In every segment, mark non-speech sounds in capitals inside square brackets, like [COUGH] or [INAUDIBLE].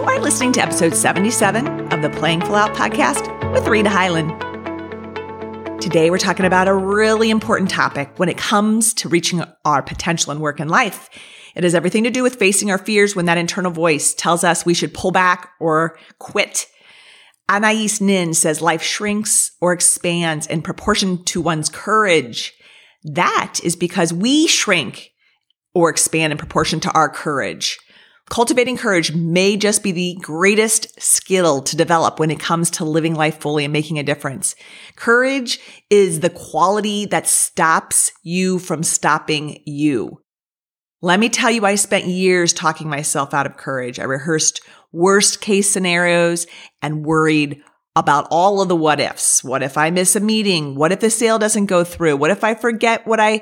You are listening to episode 77 of the Playing Full Out podcast with Rita Hyland. Today, we're talking about a really important topic when it comes to reaching our potential in work and life. It has everything to do with facing our fears when that internal voice tells us we should pull back or quit. Anais Nin says life shrinks or expands in proportion to one's courage. That is because we shrink or expand in proportion to our courage. Cultivating courage may just be the greatest skill to develop when it comes to living life fully and making a difference. Courage is the quality that stops you from stopping you. Let me tell you, I spent years talking myself out of courage. I rehearsed worst case scenarios and worried about all of the what ifs. What if I miss a meeting? What if the sale doesn't go through? What if I forget what I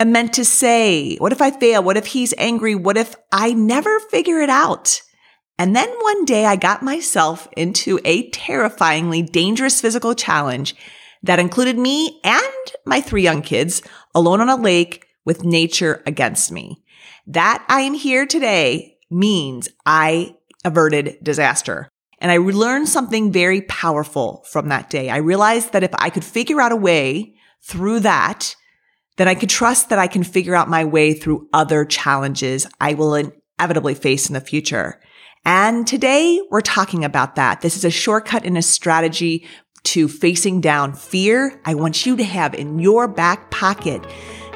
am meant to say? What if I fail? What if he's angry? What if I never figure it out? And then one day I got myself into a terrifyingly dangerous physical challenge that included me and my three young kids alone on a lake with nature against me. That I am here today means I averted disaster. And I learned something very powerful from that day. I realized that if I could figure out a way through that then I can trust that I can figure out my way through other challenges I will inevitably face in the future. And today we're talking about that. This is a shortcut in a strategy to facing down fear. I want you to have in your back pocket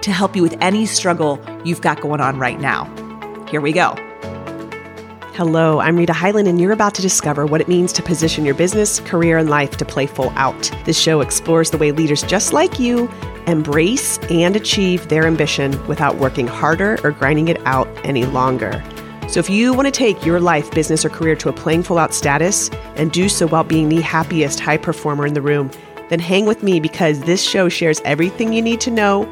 to help you with any struggle you've got going on right now. Here we go. Hello, I'm Rita Hyland, and you're about to discover what it means to position your business, career, and life to play full out. This show explores the way leaders just like you embrace and achieve their ambition without working harder or grinding it out any longer. So, if you want to take your life, business, or career to a playing full out status and do so while being the happiest high performer in the room, then hang with me because this show shares everything you need to know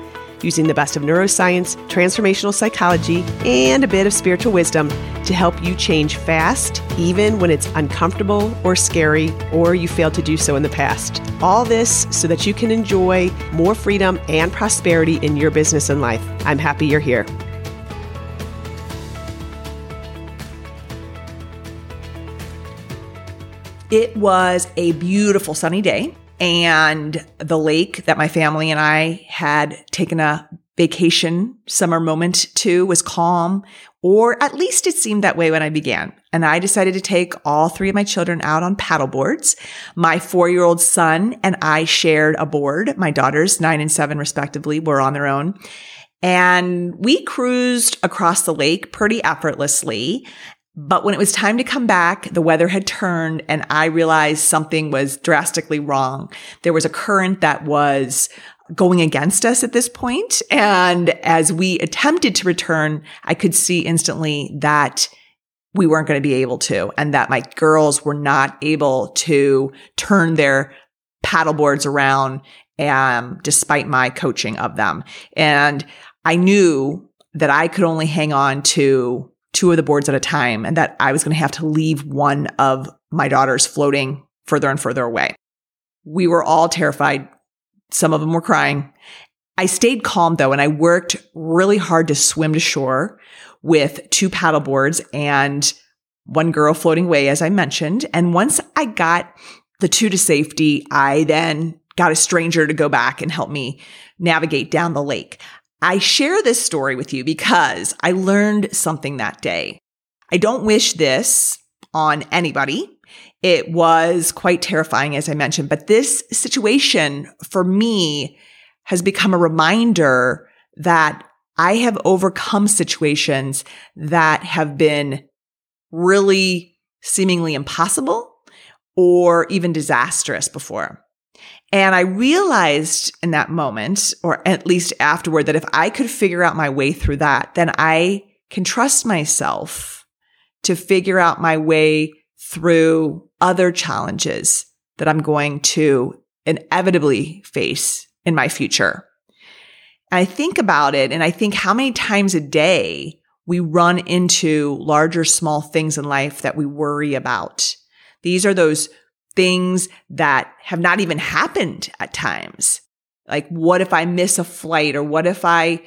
using the best of neuroscience, transformational psychology, and a bit of spiritual wisdom to help you change fast, even when it's uncomfortable or scary, or you failed to do so in the past. All this so that you can enjoy more freedom and prosperity in your business and life. I'm happy you're here. It was a beautiful sunny day and the lake that my family and I had taken a vacation summer moment to was calm, or at least it seemed that way when I began. And I decided to take all three of my children out on paddle boards. My four year old son and I shared a board. My daughters, nine and seven respectively, were on their own. And we cruised across the lake pretty effortlessly. But when it was time to come back, the weather had turned and I realized something was drastically wrong. There was a current that was going against us at this point. And as we attempted to return, I could see instantly that we weren't going to be able to and that my girls were not able to turn their paddle boards around um, despite my coaching of them. And I knew that I could only hang on to two of the boards at a time and that I was going to have to leave one of my daughters floating further and further away. We were all terrified. Some of them were crying. I stayed calm though, and I worked really hard to swim to shore with two paddle boards and one girl floating away, as I mentioned. And once I got the two to safety, I then got a stranger to go back and help me navigate down the lake. I share this story with you because I learned something that day. I don't wish this on anybody. It was quite terrifying, as I mentioned, but this situation for me has become a reminder that I have overcome situations that have been really seemingly impossible or even disastrous before. And I realized in that moment, or at least afterward, that if I could figure out my way through that, then I can trust myself to figure out my way through other challenges that I'm going to inevitably face in my future. And I think about it and I think how many times a day we run into larger, small things in life that we worry about. These are those things that have not even happened at times. Like, what if I miss a flight or what if I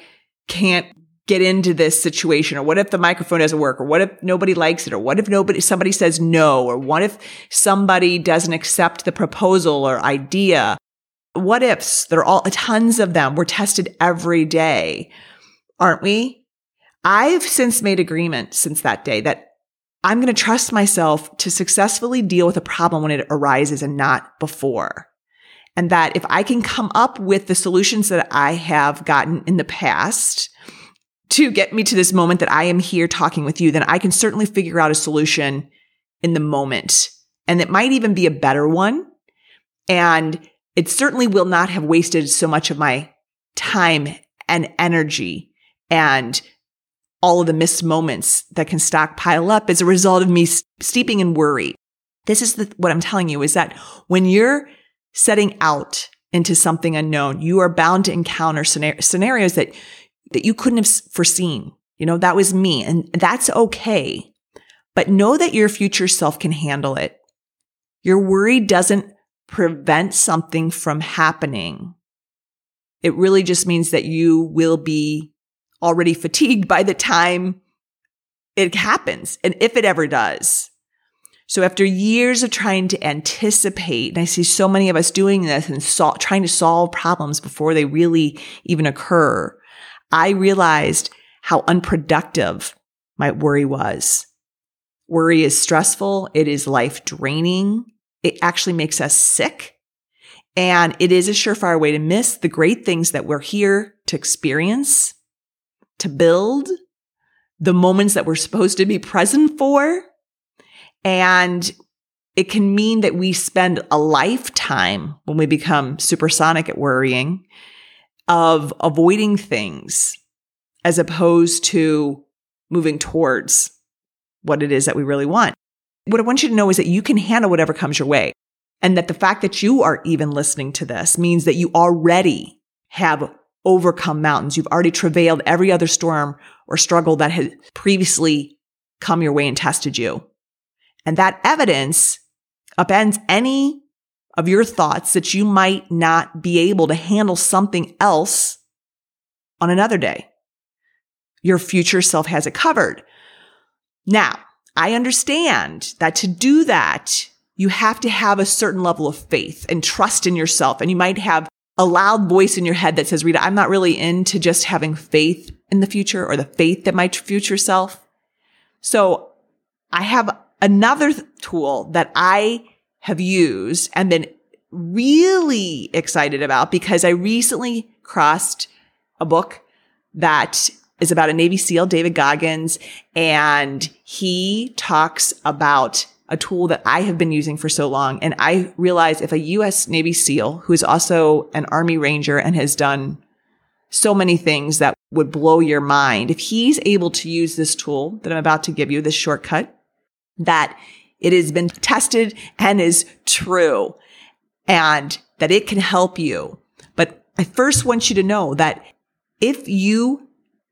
can't get into this situation or what if the microphone doesn't work or what if nobody likes it or what if nobody somebody says no or what if somebody doesn't accept the proposal or idea? What ifs? There are all tons of them. We're tested every day aren't we? I've since made agreement since that day that i'm going to trust myself to successfully deal with a problem when it arises and not before and that if i can come up with the solutions that i have gotten in the past to get me to this moment that I am here talking with you, then I can certainly figure out a solution in the moment. And it might even be a better one. And it certainly will not have wasted so much of my time and energy and all of the missed moments that can stockpile up as a result of me steeping in worry. This is the, what I'm telling you is that when you're setting out into something unknown, you are bound to encounter scenarios that that you couldn't have foreseen. You know, that was me and that's okay. But know that your future self can handle it. Your worry doesn't prevent something from happening. It really just means that you will be already fatigued by the time it happens. And if it ever does. So after years of trying to anticipate, and I see so many of us doing this and sol- trying to solve problems before they really even occur, I realized how unproductive my worry was. Worry is stressful. It is life draining. It actually makes us sick. And it is a surefire way to miss the great things that we're here to experience, to build, the moments that we're supposed to be present for. And it can mean that we spend a lifetime when we become supersonic at worrying of avoiding things as opposed to moving towards what it is that we really want. What I want you to know is that you can handle whatever comes your way. And that the fact that you are even listening to this means that you already have overcome mountains. You've already travailed every other storm or struggle that had previously come your way and tested you. And that evidence upends any of your thoughts that you might not be able to handle something else on another day. Your future self has it covered. Now, I understand that to do that, you have to have a certain level of faith and trust in yourself. And you might have a loud voice in your head that says, Rita, I'm not really into just having faith in the future or the faith in my future self. So I have another tool that I have used and been really excited about because I recently crossed a book that is about a Navy SEAL, David Goggins, and he talks about a tool that I have been using for so long. And I realize if a U.S. Navy SEAL, who is also an Army Ranger and has done so many things that would blow your mind, if he's able to use this tool that I'm about to give you, this shortcut, that it has been tested and is true and that it can help you. But I first want you to know that if you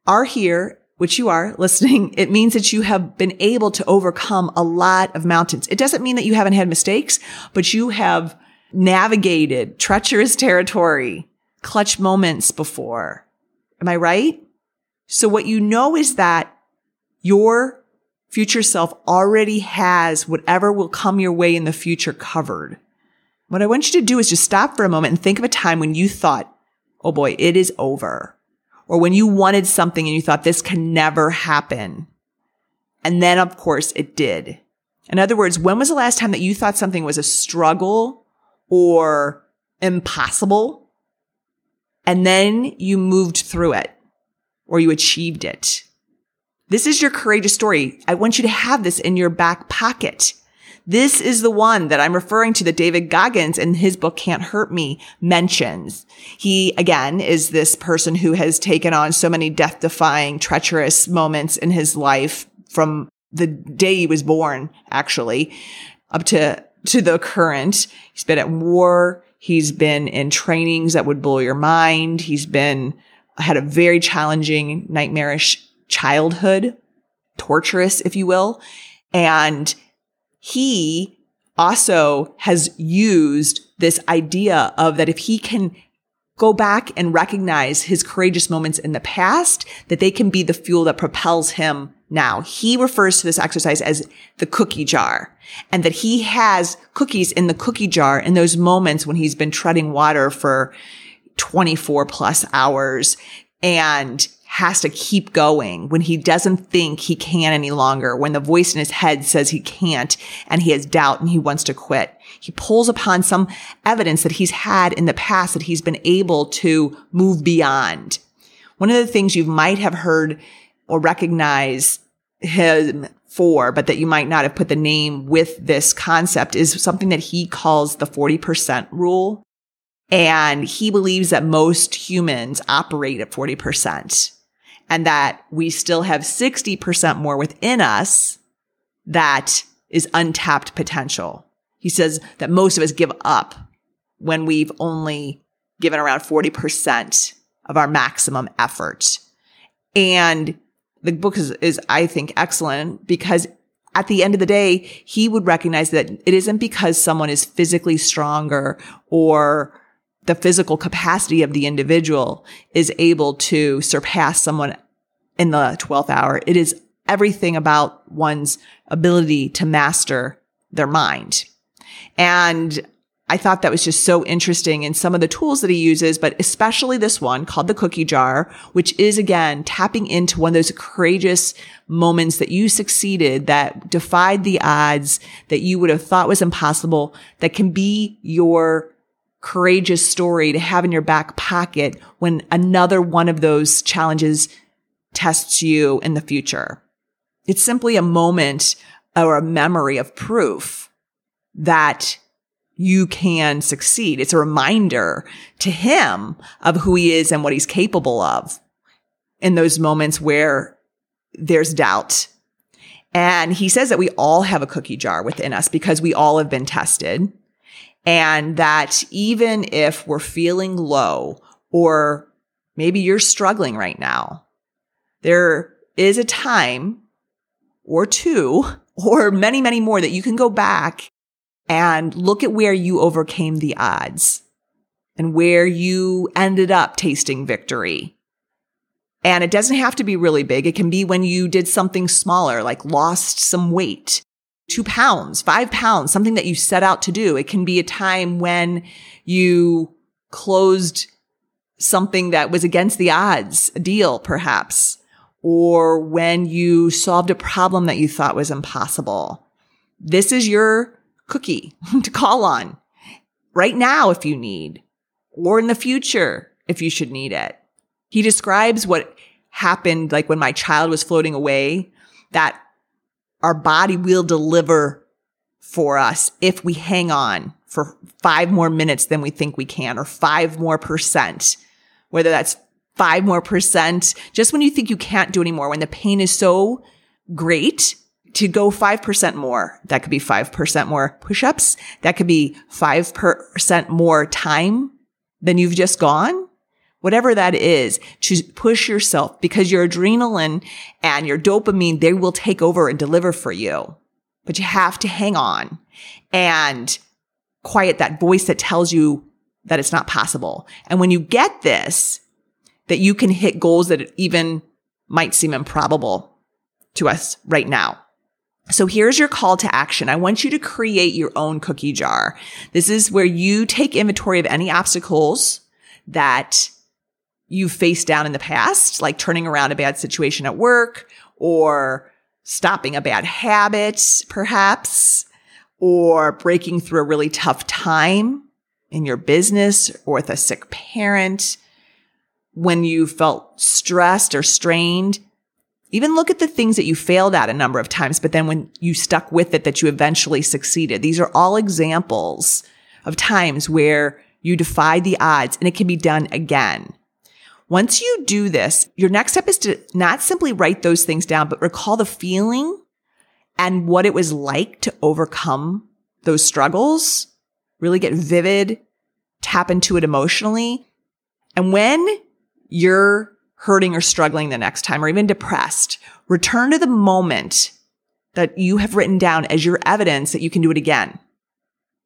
are here, which you are listening, it means that you have been able to overcome a lot of mountains. It doesn't mean that you haven't had mistakes, but you have navigated treacherous territory, clutch moments before. Am I right? So what you know is that your future self already has whatever will come your way in the future covered. What I want you to do is just stop for a moment and think of a time when you thought, oh boy, it is over. Or when you wanted something and you thought this can never happen. And then, of course, it did. In other words, when was the last time that you thought something was a struggle or impossible? And then you moved through it or you achieved it. This is your courageous story. I want you to have this in your back pocket. This is the one that I'm referring to that David Goggins in his book Can't Hurt Me mentions. He again is this person who has taken on so many death defying, treacherous moments in his life from the day he was born, actually, up to, to the current. He's been at war. He's been in trainings that would blow your mind. He's been, had a very challenging, nightmarish childhood, torturous, if you will. And he also has used this idea of that if he can go back and recognize his courageous moments in the past, that they can be the fuel that propels him now. He refers to this exercise as the cookie jar and that he has cookies in the cookie jar in those moments when he's been treading water for 24 plus hours and has to keep going when he doesn't think he can any longer, when the voice in his head says he can't and he has doubt and he wants to quit. He pulls upon some evidence that he's had in the past that he's been able to move beyond. One of the things you might have heard or recognize him for, but that you might not have put the name with this concept is something that he calls the 40% rule. And he believes that most humans operate at 40% and that we still have 60% more within us that is untapped potential. He says that most of us give up when we've only given around 40% of our maximum effort. And the book is, is, I think, excellent because at the end of the day, he would recognize that it isn't because someone is physically stronger or the physical capacity of the individual is able to surpass someone in the 12th hour. It is everything about one's ability to master their mind. And I thought that was just so interesting in some of the tools that he uses, but especially this one called the cookie jar, which is again tapping into one of those courageous moments that you succeeded, that defied the odds that you would have thought was impossible, that can be your courageous story to have in your back pocket when another one of those challenges tests you in the future. It's simply a moment or a memory of proof that you can succeed. It's a reminder to him of who he is and what he's capable of in those moments where there's doubt. And he says that we all have a cookie jar within us because we all have been tested. And that even if we're feeling low or maybe you're struggling right now, there is a time or two [LAUGHS] or many, many more that you can go back and look at where you overcame the odds and where you ended up tasting victory. And it doesn't have to be really big. It can be when you did something smaller, like lost some weight, two pounds, five pounds, something that you set out to do. It can be a time when you closed something that was against the odds, a deal perhaps, or when you solved a problem that you thought was impossible. This is your cookie [LAUGHS] to call on right now if you need, or in the future if you should need it. He describes what happened like when my child was floating away, that our body will deliver for us if we hang on for five more minutes than we think we can, or five more percent, whether that's five more percent, just when you think you can't do anymore, when the pain is so great to go 5% more. That could be 5% more push-ups. That could be 5% more time than you've just gone. Whatever that is, to push yourself because your adrenaline and your dopamine, they will take over and deliver for you. But you have to hang on and quiet that voice that tells you that it's not possible. And when you get this, that you can hit goals that even might seem improbable to us right now. So here's your call to action. I want you to create your own cookie jar. This is where you take inventory of any obstacles that you've faced down in the past, like turning around a bad situation at work or stopping a bad habit, perhaps, or breaking through a really tough time in your business or with a sick parent, when you felt stressed or strained, even look at the things that you failed at a number of times, but then when you stuck with it, that you eventually succeeded. These are all examples of times where you defied the odds and it can be done again. Once you do this, your next step is to not simply write those things down, but recall the feeling and what it was like to overcome those struggles. Really get vivid, tap into it emotionally. And when you're hurting or struggling the next time or even depressed, return to the moment that you have written down as your evidence that you can do it again.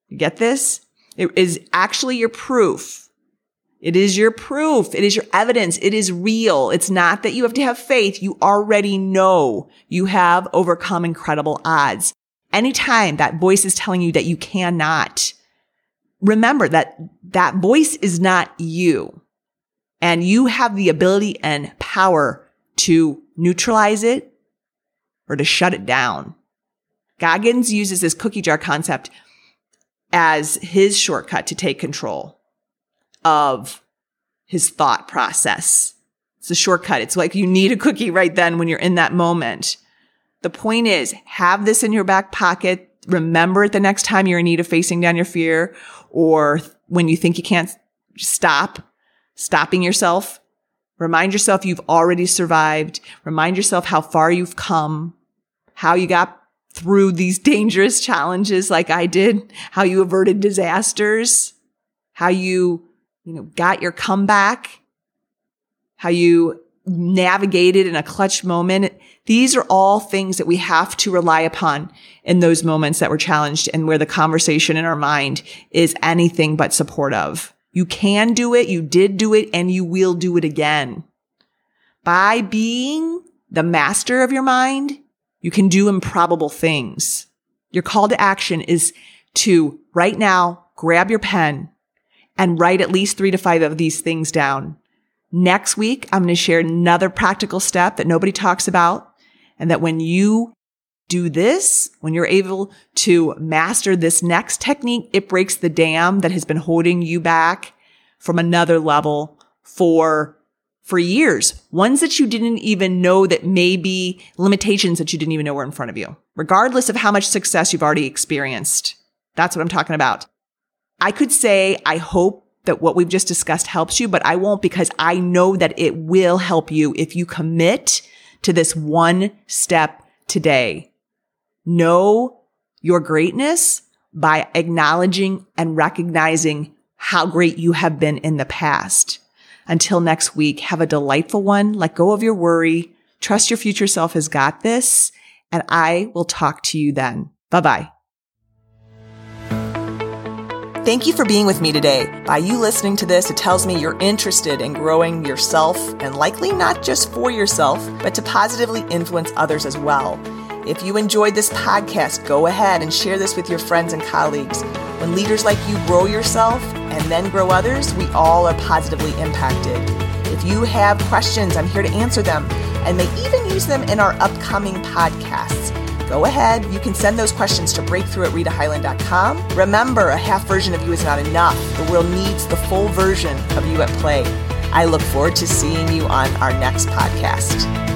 You get this? It is actually your proof It is your proof. It is your evidence. It is real. It's not that you have to have faith. You already know you have overcome incredible odds. Anytime that voice is telling you that you cannot, remember that that voice is not you. And you have the ability and power to neutralize it or to shut it down. Goggins uses this cookie jar concept as his shortcut to take control of his thought process. It's a shortcut. It's like you need a cookie right then when you're in that moment. The point is have this in your back pocket. Remember it the next time you're in need of facing down your fear or when you think you can't stop, stopping yourself. Remind yourself you've already survived. Remind yourself how far you've come, how you got through these dangerous challenges like I did, how you averted disasters, how you, you know, got your comeback, how you navigated in a clutch moment. These are all things that we have to rely upon in those moments that we're challenged and where the conversation in our mind is anything but supportive. You can do it. You did do it and you will do it again. By being the master of your mind, you can do improbable things. Your call to action is to right now grab your pen and write at least three to five of these things down. Next week, I'm going to share another practical step that nobody talks about. And that when you do this, when you're able to master this next technique, it breaks the dam that has been holding you back from another level for for years, ones that you didn't even know that may be limitations that you didn't even know were in front of you, regardless of how much success you've already experienced. That's what I'm talking about. I could say, I hope that what we've just discussed helps you, but I won't because I know that it will help you if you commit to this one step today. Know your greatness by acknowledging and recognizing how great you have been in the past. Until next week, have a delightful one. Let go of your worry. Trust your future self has got this. And I will talk to you then. Bye bye. Thank you for being with me today. By you listening to this, it tells me you're interested in growing yourself and likely not just for yourself, but to positively influence others as well. If you enjoyed this podcast, go ahead and share this with your friends and colleagues. When leaders like you grow yourself and then grow others, we all are positively impacted. If you have questions, I'm here to answer them and may even use them in our upcoming podcasts. Go ahead, you can send those questions to breakthrough at ritahyland.com. Remember, a half version of you is not enough. The world needs the full version of you at play. I look forward to seeing you on our next podcast.